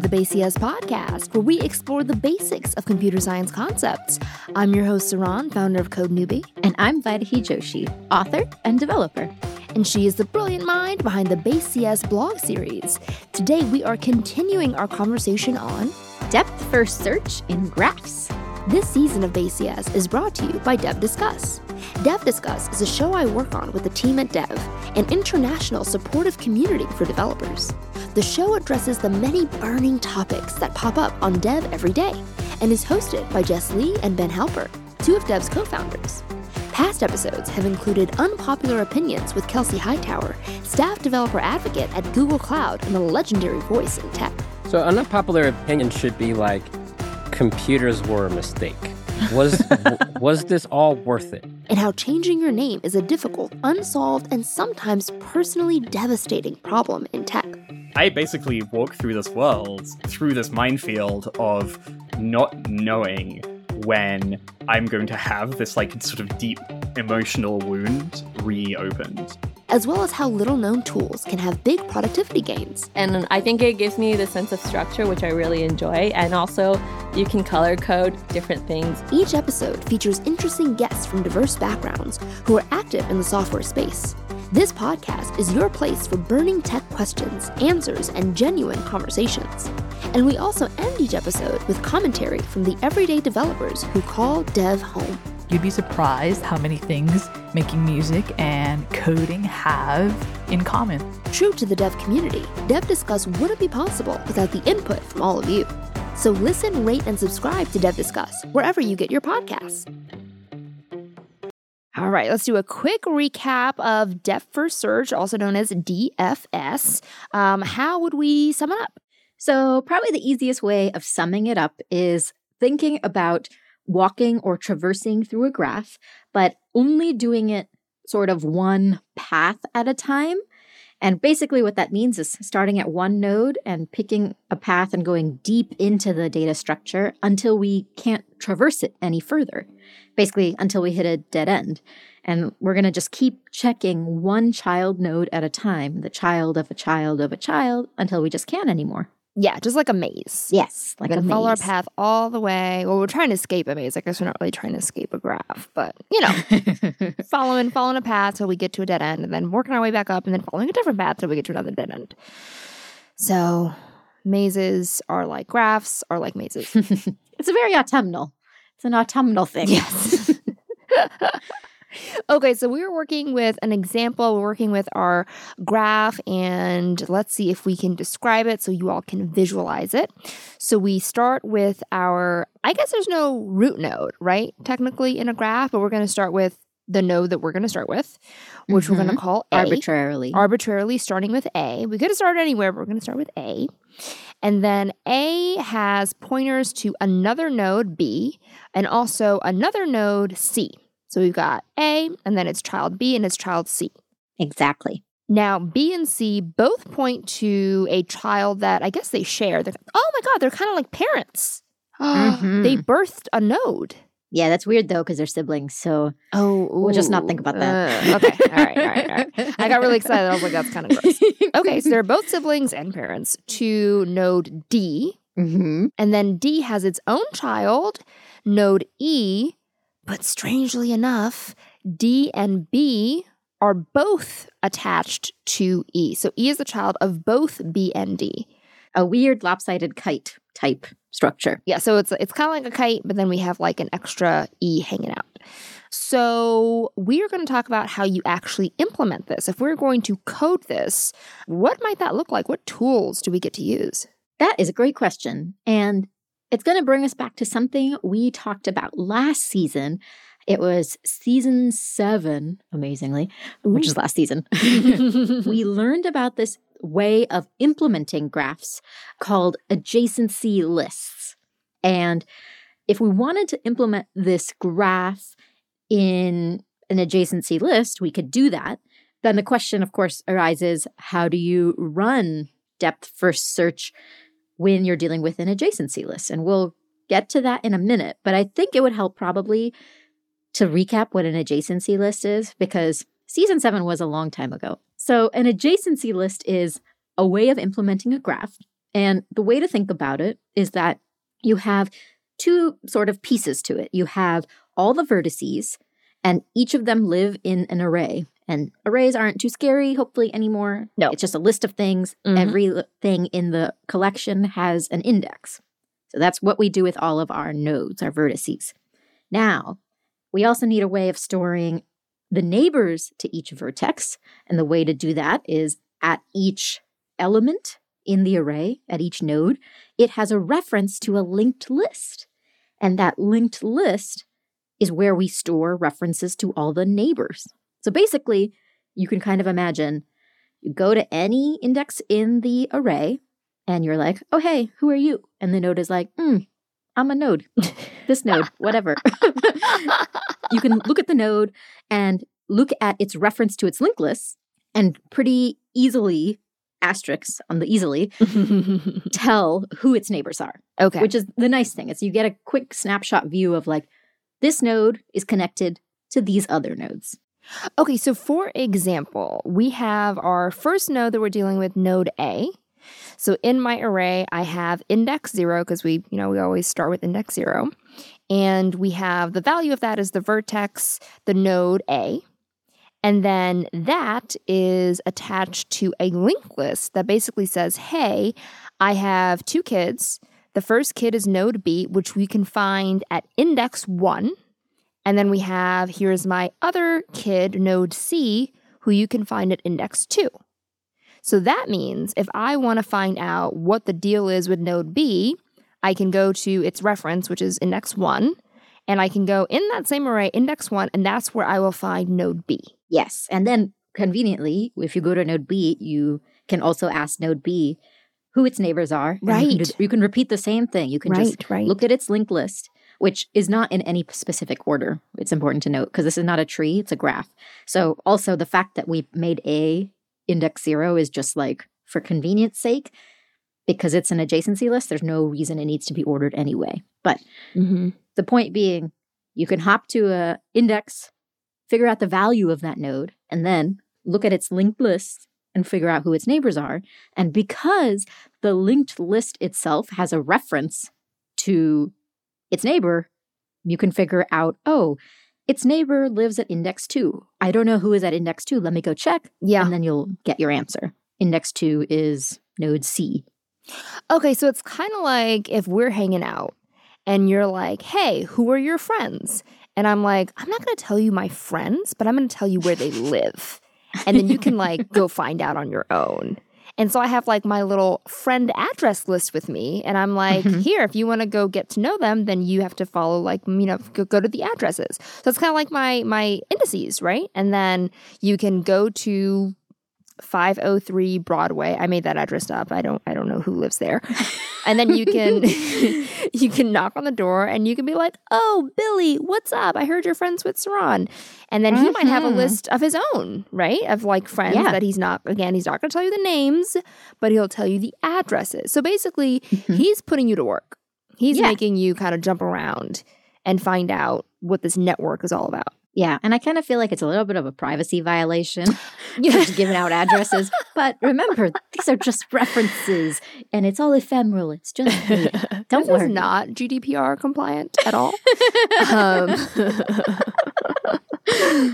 to the Base.cs podcast, where we explore the basics of computer science concepts. I'm your host, Saron, founder of Code Newbie. And I'm Vaidehi Joshi, author and developer. And she is the brilliant mind behind the Base.cs blog series. Today, we are continuing our conversation on depth first search in graphs. This season of Base.cs is brought to you by Dev Discuss. Dev Discuss is a show I work on with the team at Dev, an international supportive community for developers. The show addresses the many burning topics that pop up on Dev every day and is hosted by Jess Lee and Ben Halpern, two of Dev's co founders. Past episodes have included unpopular opinions with Kelsey Hightower, staff developer advocate at Google Cloud and a legendary voice in tech. So, an unpopular opinion should be like computers were a mistake. Was was this all worth it? And how changing your name is a difficult, unsolved, and sometimes personally devastating problem in tech. I basically walk through this world, through this minefield of not knowing when I'm going to have this like sort of deep emotional wound reopened as well as how little known tools can have big productivity gains. And I think it gives me the sense of structure, which I really enjoy. And also, you can color code different things. Each episode features interesting guests from diverse backgrounds who are active in the software space. This podcast is your place for burning tech questions, answers, and genuine conversations. And we also end each episode with commentary from the everyday developers who call Dev home. You'd be surprised how many things making music and coding have in common. True to the dev community, Dev Discuss wouldn't be possible without the input from all of you. So listen, rate, and subscribe to Dev Discuss wherever you get your podcasts. All right, let's do a quick recap of Depth First Search, also known as DFS. Um, how would we sum it up? So, probably the easiest way of summing it up is thinking about walking or traversing through a graph, but only doing it sort of one path at a time. And basically, what that means is starting at one node and picking a path and going deep into the data structure until we can't traverse it any further. Basically, until we hit a dead end. And we're going to just keep checking one child node at a time, the child of a child of a child, until we just can't anymore. Yeah, just like a maze. Yes, like a follow our path all the way. Well, we're trying to escape a maze. I guess we're not really trying to escape a graph, but you know, following following a path till we get to a dead end, and then working our way back up, and then following a different path till we get to another dead end. So, mazes are like graphs, are like mazes. it's a very autumnal. It's an autumnal thing. Yes. okay, so we are working with an example. We're working with our graph, and let's see if we can describe it so you all can visualize it. So we start with our, I guess there's no root node, right? Technically in a graph, but we're going to start with the node that we're going to start with, which mm-hmm. we're going to call A. Arbitrarily. Arbitrarily starting with A. We could have started anywhere, but we're going to start with A. And then A has pointers to another node, B, and also another node, C. So we've got A, and then it's child B and it's child C. Exactly. Now, B and C both point to a child that I guess they share. They're, oh my God, they're kind of like parents. Mm-hmm. They birthed a node. Yeah, that's weird though because they're siblings. So oh, ooh, we'll just not think about that. Uh, okay, all right, all right, all right. I got really excited. I was like, that's kind of gross. Okay, so they're both siblings and parents to node D, mm-hmm. and then D has its own child, node E, but strangely enough, D and B are both attached to E. So E is the child of both B and D. A weird lopsided kite type structure. Yeah, so it's it's kind of like a kite, but then we have like an extra E hanging out. So, we are going to talk about how you actually implement this. If we're going to code this, what might that look like? What tools do we get to use? That is a great question. And it's going to bring us back to something we talked about last season. It was season seven, amazingly, Ooh. which is last season. we learned about this way of implementing graphs called adjacency lists. And if we wanted to implement this graph in an adjacency list, we could do that. Then the question, of course, arises how do you run depth first search when you're dealing with an adjacency list. And we'll get to that in a minute. But I think it would help probably to recap what an adjacency list is because season seven was a long time ago. So, an adjacency list is a way of implementing a graph And the way to think about it is that you have two sort of pieces to it. You have all the vertices, and each of them live in an array. And arrays aren't too scary, hopefully, anymore. No. It's just a list of things. Mhm. Everything in the collection has an index. So that's what we do with all of our nodes, our vertices. Now, we also need a way of storing the neighbors to each vertex. And the way to do that is at each element in the array, at each node, it has a reference to a linked list. And that linked list is where we store references to all the neighbors. So basically, you can kind of imagine you go to any index in the array and you're like, oh, hey, who are you? And the node is like, hmm, I'm a node. this node, whatever. you can look at the node and look at its reference to its linked list and pretty easily, asterisks on the easily, tell who its neighbors are okay. which is the nice thing is you get a quick snapshot view of like this node is connected to these other nodes Okay, so for example, we have our first node that we're dealing with, node A. So in my array, I have index zero because we, you know, we always start with index zero. And we have the value of that is the vertex, the node A. And then that is attached to a linked list that basically says, hey, I have two kids. The first kid is node B, which we can find at index one. And then we have here's my other kid, node C, who you can find at index two. So that means if I want to find out what the deal is with node B, I can go to its reference, which is index one, and I can go in that same array, index one, and that's where I will find node B. yes and then conveniently if you go to node b you can also ask node b who its neighbors are and you can, Right. do- you can repeat the same thing you can just right. look at its linked list which is not in any specific order it's important to note because this is not a tree it's a graph so also the fact that we made a index zero is just like for convenience sake because it's an adjacency list there's no reason it needs to be ordered anyway but Mm-hmm. The point being, you can hop to a index, figure out the value of that node, and then look at its linked list and figure out who its neighbors are. And because the linked list itself has a reference to its neighbor, you can figure out, oh, its neighbor lives at index 2. I don't know who is at index 2. Let me go check. Yeah. And then you'll get your answer. Index 2 is node C. Okay, so it's kind of like if we're hanging out and you're like, hey, who are your friends? And I'm like, I'm not going to tell you my friends, but I'm going to tell you where they live. And then you can like go find out on your own. And so I have like my little friend address list with me. And I'm like, Mhm. here, if you want to go get to know them, then you have to follow like, you know, go, go to the addresses. So it's kind of like my my indices, right? And then you can go to 503 Broadway. I made that address up. I don't I don't know who lives there. And then you can you can knock on the door and you can be like, "Oh, Billy, what's up? I heard you're friends with Saron." And then he might have a Mhm. list of his own, right? Of like friends Yeah. that he's not again, he's not going to tell you the names, but he'll tell you the addresses. So basically, Mhm. he's putting you to work. He's Yeah. making you kind of jump around and find out what this network is all about. Yeah, and I kind of feel like it's a little bit of a privacy violation. You know, just giving out addresses. But remember, these are just references and it's all ephemeral. It's just data. Don't this worry. is not GDPR compliant at all. um,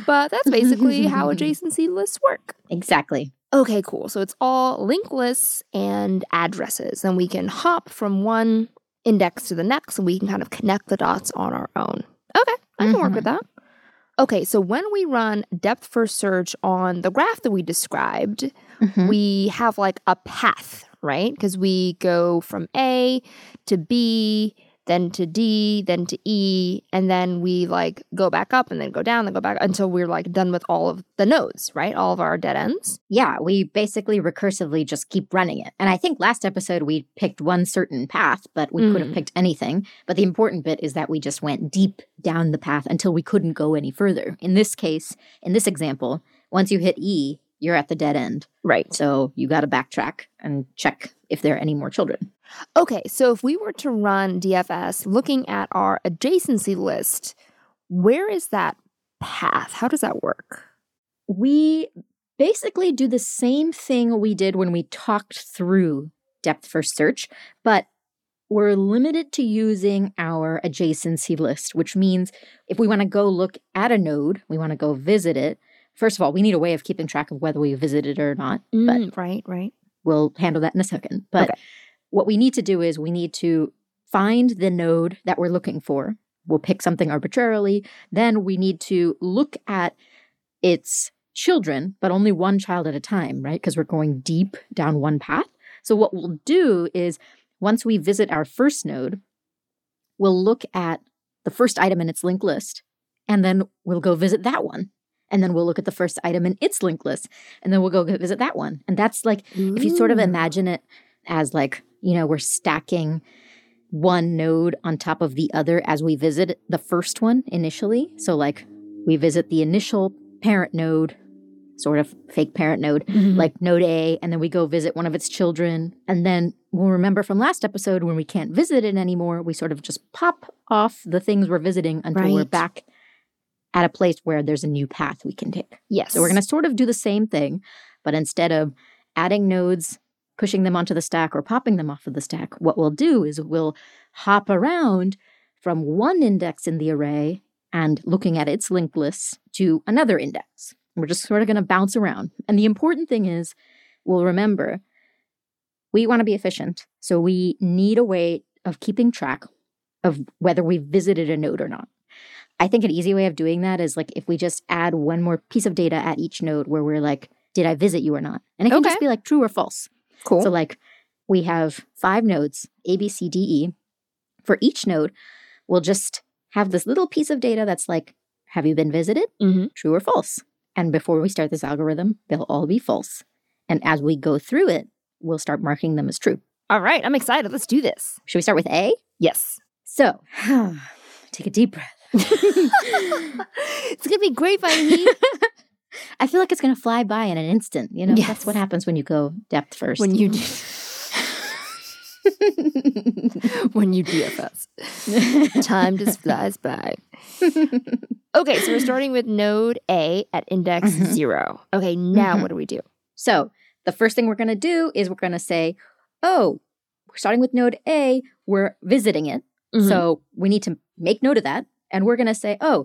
but that's basically how adjacency lists work. exactly. Okay, cool. So it's all link lists and addresses, and we can hop from one index to the next, and we can kind of connect the dots on our own. Okay, I can work Mhm. with that. Okay, so when we run depth first search on the graph that we described, Mhm. we have like a path, right? Because we go from A to B, then to D, then to E, and then we like go back up and then go down, then go back until we're like done with all of the nodes, right? All of our dead ends. Yeah, we basically recursively just keep running it. And I think last episode we picked one certain path, but we could have Mm. picked anything. But the important bit is that we just went deep down the path until we couldn't go any further. In this case, in this example, once you hit E, you're at the dead end. Right. So you got to backtrack and check if there are any more children. Okay, so if we were to run DFS looking at our adjacency list, where is that path? How does that work? we basically do the same thing we did when we talked through depth first search, but we're limited to using our adjacency list, which means if we want to go look at a node, we want to go visit it. First of all, we need a way of keeping track of whether we visited it or not, but Mm, right, right. we'll handle that in a second. But Okay. What we need to do is we need to find the node that we're looking for. We'll pick something arbitrarily. Then we need to look at its children, but only one child at a time, right? Because we're going deep down one path. So what we'll do is once we visit our first node, we'll look at the first item in its linked list, and then we'll go visit that one. And then we'll look at the first item in its linked list, and then we'll go visit that one. And that's like if you sort of imagine it as like, you know, we're stacking one node on top of the other as we visit the first one initially. So, like, we visit the initial parent node, sort of fake parent node, Mhm. like node A, and then we go visit one of its children. And then we'll remember from last episode when we can't visit it anymore, we sort of just pop off the things we're visiting until we're back at a place where there's a new path we can take. yes. So we're going to sort of do the same thing, but instead of adding nodes, pushing them onto the stack, or popping them off of the stack, what we'll do is we'll hop around from one index in the array and looking at its linked lists to another index. We're just sort of going to bounce around. And the important thing is, we'll remember we want to be efficient. So we need a way of keeping track of whether we visited a node or not. I think an easy way of doing that is like if we just add one more piece of data at each node where we're like, did I visit you or not? And it can just be like true or false. Cool. So, like, we have five nodes A, B, C, D, E. For each node, we'll just have this little piece of data that's like, have you been visited? Mhm. True or false? And before we start this algorithm, they'll all be false. And as we go through it, we'll start marking them as true. All right, I'm excited. Let's do this. Should we start with A? Yes. So, take a deep breath. it's gonna be great, Vitamin. I feel like it's going to fly by in an instant. You know, Yes. that's what happens when you go depth first. when you do, when you DFS, time just flies by. Okay, so we're starting with node A at index Mhm. zero. Okay, now Mhm. what do we do? So the first thing we're going to do is we're going to say, oh, we're starting with node A, we're visiting it. Mhm. So we need to make note of that. And we're going to say, oh,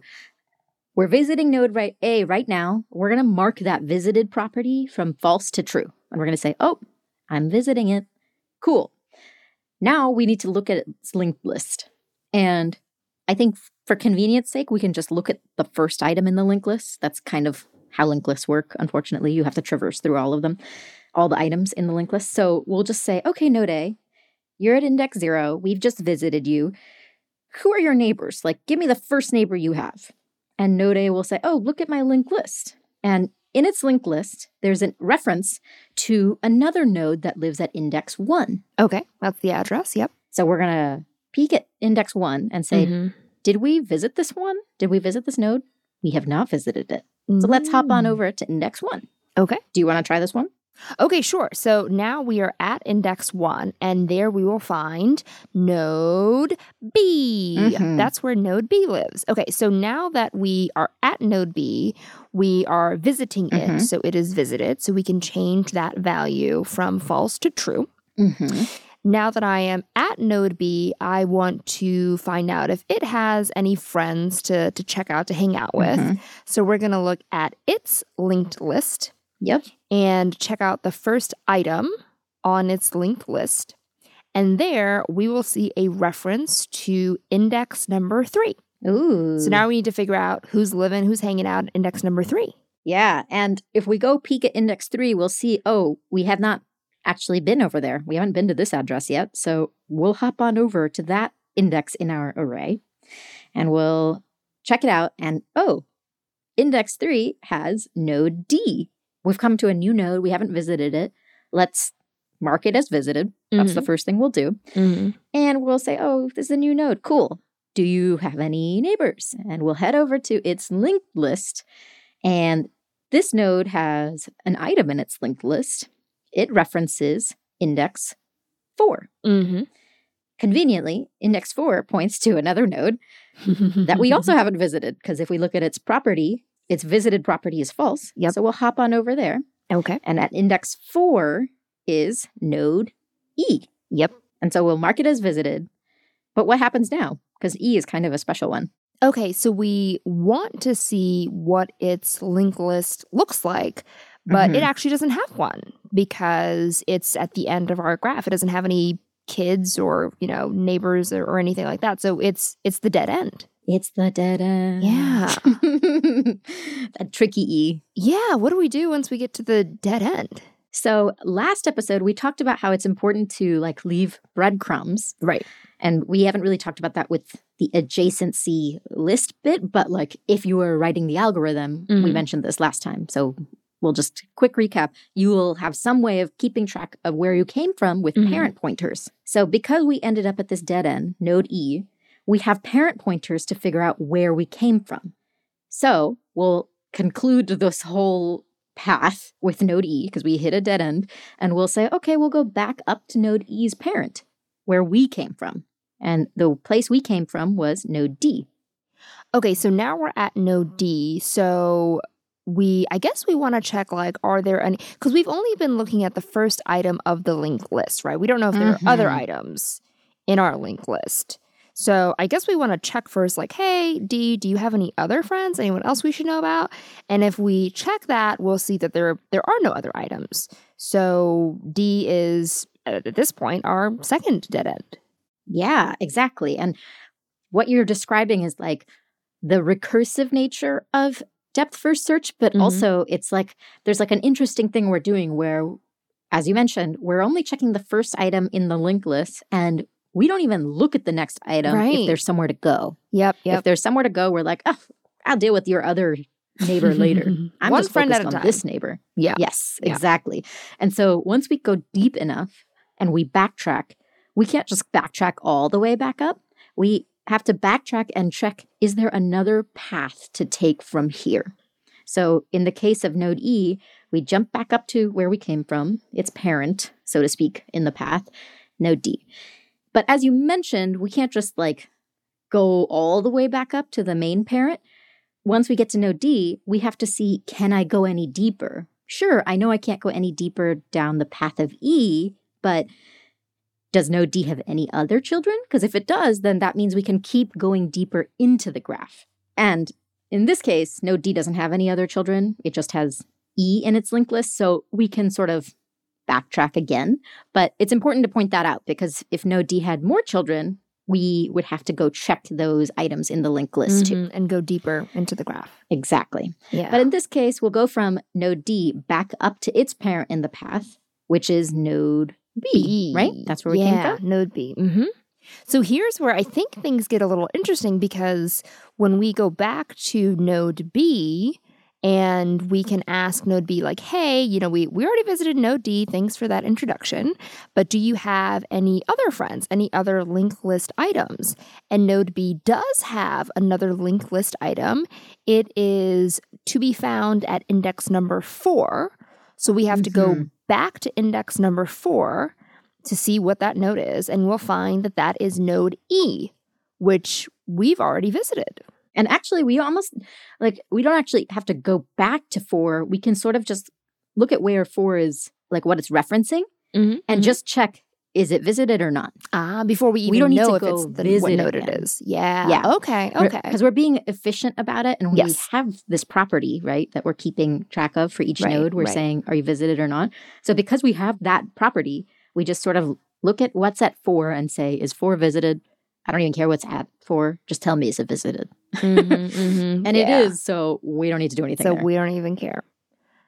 we're visiting node right A right now. We're going to mark that visited property from false to true. And we're going to say, oh, I'm visiting it. Cool. Now we need to look at its linked list. And I think for convenience sake, we can just look at the first item in the linked list. That's kind of how linked lists work. Unfortunately, you have to traverse through all of them, all the items in the linked list. So we'll just say, okay, node A, you're at index zero. We've just visited you. Who are your neighbors? Like, give me the first neighbor you have. And node A will say, oh, look at my linked list. And in its linked list, there's a reference to another node that lives at index one. Okay, that's the address. Yep. So we're going to peek at index one and say, Mhm. did we visit this one? Did we visit this node? We have not visited it. So let's hop on Mm. over to index one. Okay. Do you want to try this one? Okay, sure. So now we are at index one, and there we will find node B. Mhm. That's where node B lives. Okay, so now that we are at node B, we are visiting it. Mhm. So it is visited. So we can change that value from false to true. Mm-hmm. Now that I am at node B, I want to find out if it has any friends to, to check out, to hang out with. Mhm. So we're going to look at its linked list Yep. And check out the first item on its linked list. And there we will see a reference to index number three. Ooh. So now we need to figure out who's living, who's hanging out at index number three. Yeah. And if we go peek at index three, we'll see, oh, we have not actually been over there. We haven't been to this address yet. So we'll hop on over to that index in our array and we'll check it out. And oh, index three has node D. We've come to a new node. We haven't visited it. Let's mark it as visited. That's the first thing we'll do. Mhm. And we'll say, oh, this is a new node. Cool. Do you have any neighbors? And we'll head over to its linked list. And this node has an item in its linked list. It references index four. Mhm. Conveniently, index four points to another node that we also haven't visited because if we look at its property, its visited property is false. Yep. So we'll hop on over there. okay. And at index four is node E. Yep. And so we'll mark it as visited. But what happens now? Because E is kind of a special one. Okay, so we want to see what its linked list looks like, but it Mhm. actually doesn't have one because it's at the end of our graph. It doesn't have any kids or, you know, neighbors or, or anything like that. So it's it's the dead end. It's the dead end. Yeah. that tricky E. Yeah, what do we do once we get to the dead end? So last episode, we talked about how it's important to like leave breadcrumbs. Right. And we haven't really talked about that with the adjacency list bit, but like if you were writing the algorithm, we Mhm. mentioned this last time. So we'll just quick recap. You will have some way of keeping track of where you came from with Mhm. parent pointers. So because we ended up at this dead end, node E, we have parent pointers to figure out where we came from. So we'll conclude this whole path with node E because we hit a dead end and we'll say, okay, we'll go back up to node E's parent where we came from. And the place we came from was node D. Okay, so now we're at node D. So we I guess we want to check like are there any cuz we've only been looking at the first item of the linked list, right? We don't know if there are other Mhm. items in our linked list. So I guess we want to check first like, "Hey, D, do you have any other friends? Anyone else we should know about?" And if we check that, we'll see that there there are no other items. So D is at this point our second dead end. Yeah, exactly. And what you're describing is like the recursive nature of depth first search, but Mhm. also it's like there's like an interesting thing we're doing where, as you mentioned, we're only checking the first item in the linked list and we don't even look at the next item Right. if there's somewhere to go. Yep, If there's somewhere to go, we're like, oh, I'll deal with your other neighbor later. I'm One just friend at focused a on time. this neighbor. Yeah. Yes, Yeah. exactly. And so once we go deep enough and we backtrack, we can't just backtrack all the way back up. We have to backtrack and check is there another path to take from here? So in the case of node E, we jump back up to where we came from, its parent, so to speak, in the path, node D. But as you mentioned, we can't just like go all the way back up to the main parent once we get to node D, we have to see can I go any deeper? Sure, I know I can't go any deeper down the path of E, but does node D have any other children? Because if it does, then that means we can keep going deeper into the graph. And in this case, node D doesn't have any other children, it just has E in its linked list, so we can sort of backtrack again. But it's important to point that out because if node D had more children, we would have to go check those items in the linked list too. Mhm, and go deeper into the graph. Exactly. Yeah. But in this case, we'll go from node D back up to its parent in the path, which is node B, right? That's where we yeah, came from. Node B. Mm-hmm. So here's where I think things get a little interesting because when we go back to node B and we can ask node B, like, hey, you know, we, we already visited node D. Thanks for that introduction. But do you have any other friends, any other linked list items? And node B does have another linked list item. It is to be found at index number four. So we have to go Mhm. back to index number four to see what that node is, and we'll find that that is node E, which we've already visited. And actually, we almost like we don't actually have to go back to four. We can sort of just look at where four is, like what it's referencing, Mm-hmm. and just check is it visited or not. ah before we even We don't need know to if it's the, what node again. it is. Yeah. Yeah. Okay. Okay. Because we're being efficient about it, and when Yes. we have this property, right, that we're keeping track of for each Right, node, we're right. saying are you visited or not. So because we have that property, we just sort of look at what's at four and say is four visited. I don't even care what's at four. Just tell me it's it visited. Mhm, mhm. And Yeah. it is, so we don't need to do anything. So there. we don't even care.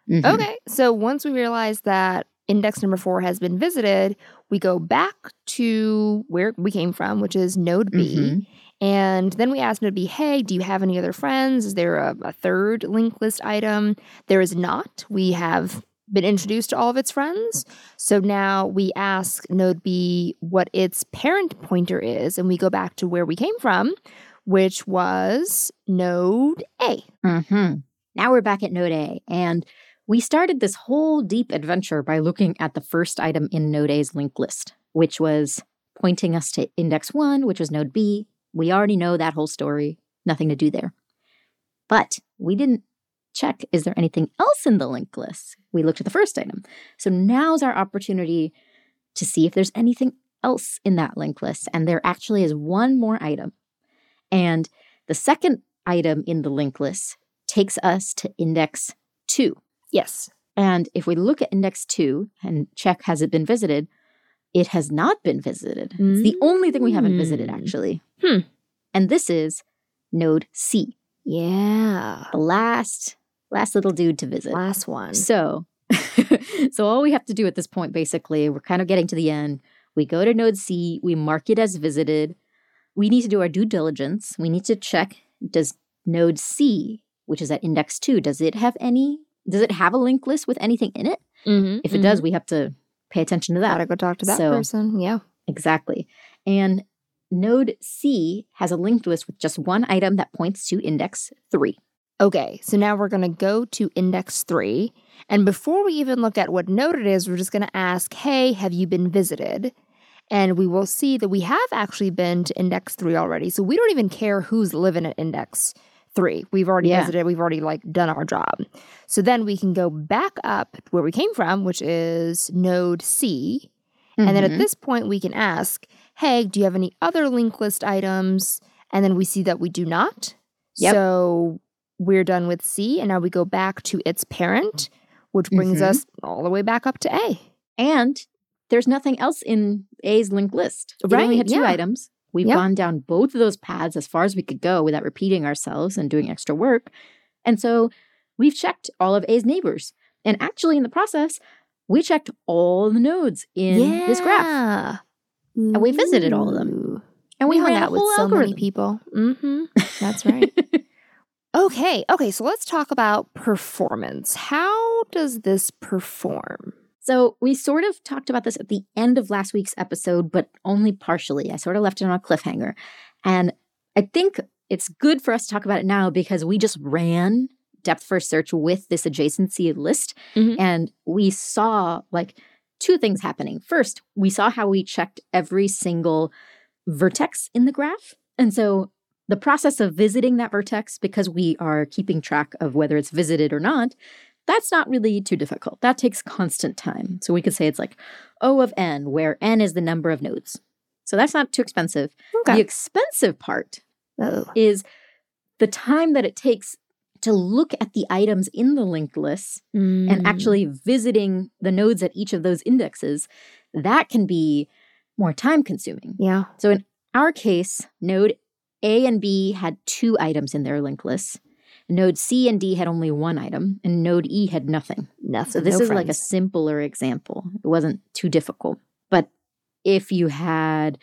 Mhm. Okay. So once we realize that index number four has been visited, we go back to where we came from, which is node B. Mhm. And then we ask node B, hey, do you have any other friends? Is there a, a third linked list item? There is not. We have been introduced to all of its friends. So now we ask node B what its parent pointer is, and we go back to where we came from, which was node A. hmm Now we're back at Node A, and we started this whole deep adventure by looking at the first item in Node A's linked list, which was pointing us to index one, which was Node B. We already know that whole story, nothing to do there. But we didn't check is there anything else in the linked list? We looked at the first item. So now's our opportunity to see if there's anything else in that linked list. And there actually is one more item. And the second item in the linked list takes us to index two. Yes. And if we look at index two and check has it been visited, it has not been visited. It's the only thing we haven't visited, Mm. actually. Hmm. And this is node C, Yeah. the last last little dude to visit. Last one. So, so all we have to do at this point, basically, we're kind of getting to the end. We go to node C, we mark it as visited. We need to do our due diligence. We need to check does node C, which is at index two, does it have any? Does it have a link list with anything in it? Mm-hmm. If it does, we have to pay attention to that. gotta go talk to that So- person. Yeah. Exactly. And node C has a linked list with just one item that points to index three. Okay, so now we're going to go to index three. And before we even look at what node it is, we're just going to ask, hey, have you been visited? And we will see that we have actually been to index three already. So we don't even care who's living at index three. We've already Yeah. visited, we've already like done our job. So then we can go back up where we came from, which is node C. And then at mm-hmm. this point, we can ask, hey, do you have any other linked list items? And then we see that we do not. Yep. So we're done with C. And now we go back to its parent, which brings Mhm. us all the way back up to A. And there's nothing else in A's linked list. It only had two yeah. items. We've Yep. gone down both of those paths as far as we could go without repeating ourselves and doing extra work. And so we've checked all of A's neighbors. And actually, in the process, we checked all the nodes in this graph. And we visited all of them. And we, hung ran out a with whole so algorithm. many people. Mm-hmm. That's right. okay. Okay. So let's talk about performance. How does this perform? So we sort of talked about this at the end of last week's episode, but only partially. I sort of left it on a cliffhanger. And I think it's good for us to talk about it now because we just ran depth first search with this adjacency list Mhm. and we saw like two things happening. First, we saw how we checked every single vertex in the graph. And so the process of visiting that vertex, because we are keeping track of whether it's visited or not, that's not really too difficult. That takes constant time. So we could say it's like O of n, where n is the number of nodes. So that's not too expensive. The expensive part Oh. is the time that it takes to look at the items in the linked list Mm. and actually visiting the nodes at each of those indexes. That can be more time consuming. Yeah. So in our case, node A and B had two items in their linked lists. Node C and D had only one item, and node E had nothing. Nothing. So this no is like a simpler example. It wasn't too difficult. But if you had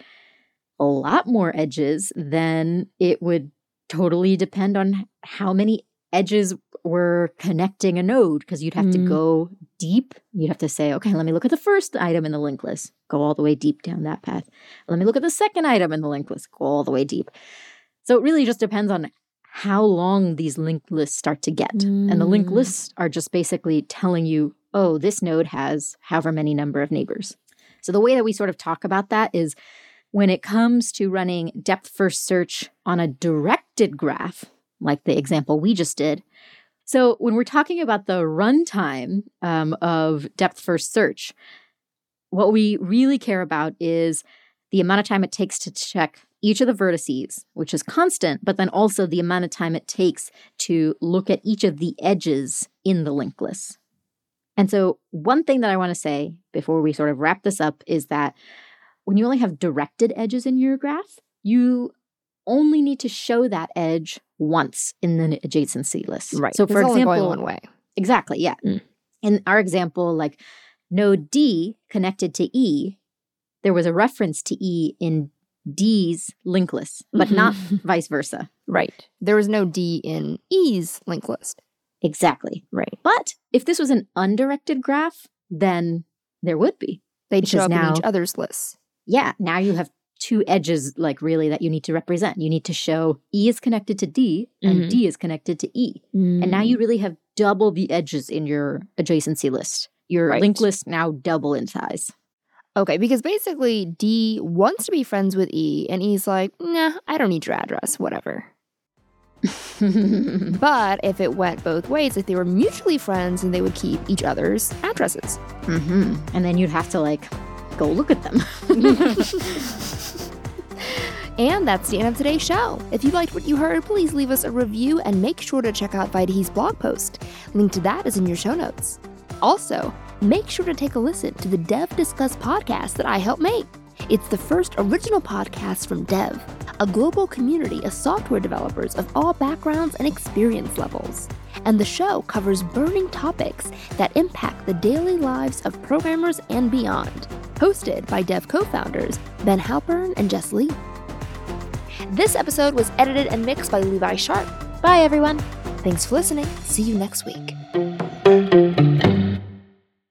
a lot more edges, then it would totally depend on how many edges were connecting a node because you'd have to Mm. go deep. You'd have to say, okay, let me look at the first item in the link list, go all the way deep down that path. Let me look at the second item in the link list, go all the way deep. So it really just depends on how long these linked lists start to get. And the linked Mm. lists are just basically telling you, oh, this node has however many number of neighbors. So the way that we sort of talk about that is when it comes to running depth first search on a directed graph, like the example we just did. So when we're talking about the runtime um, of depth first search, what we really care about is the amount of time it takes to check each of the vertices, which is constant, but then also the amount of time it takes to look at each of the edges in the linked list. And so, one thing that I want to say before we sort of wrap this up is that when you only have directed edges in your graph, you only need to show that edge once in the adjacency list. right. So, It's for only example, one way. Exactly, yeah. Mm. In our example, like node D connected to E, there was a reference to E in D's link list, but Mhm. not vice versa. Right. There was no D in E's link list. Exactly. Right. But if this was an undirected graph, then there would be. They'd show up in each other's lists. Yeah, now you have two edges, like really, that you need to represent. You need to show E is connected to D and Mhm. D is connected to E. And Mm. now you really have double the edges in your adjacency list. Your Right. link list now double in size. Okay, because basically D wants to be friends with E, and E's like, nah, I don't need your address, whatever. But if it went both ways, if they were mutually friends, then they would keep each other's addresses. hmm And then you'd have to like go look at them. And that's the end of today's show. If you liked what you heard, please leave us a review and make sure to check out Vaidehi's blog post. Link to that is in your show notes. Also, make sure to take a listen to the Dev Discuss podcast that I helped make. It's the first original podcast from Dev, a global community of software developers of all backgrounds and experience levels. And the show covers burning topics that impact the daily lives of programmers and beyond. Hosted by Dev co founders Ben Halpern and Jess Lee. This episode was edited and mixed by Levi Sharp. Bye, everyone. Thanks for listening. See you next week.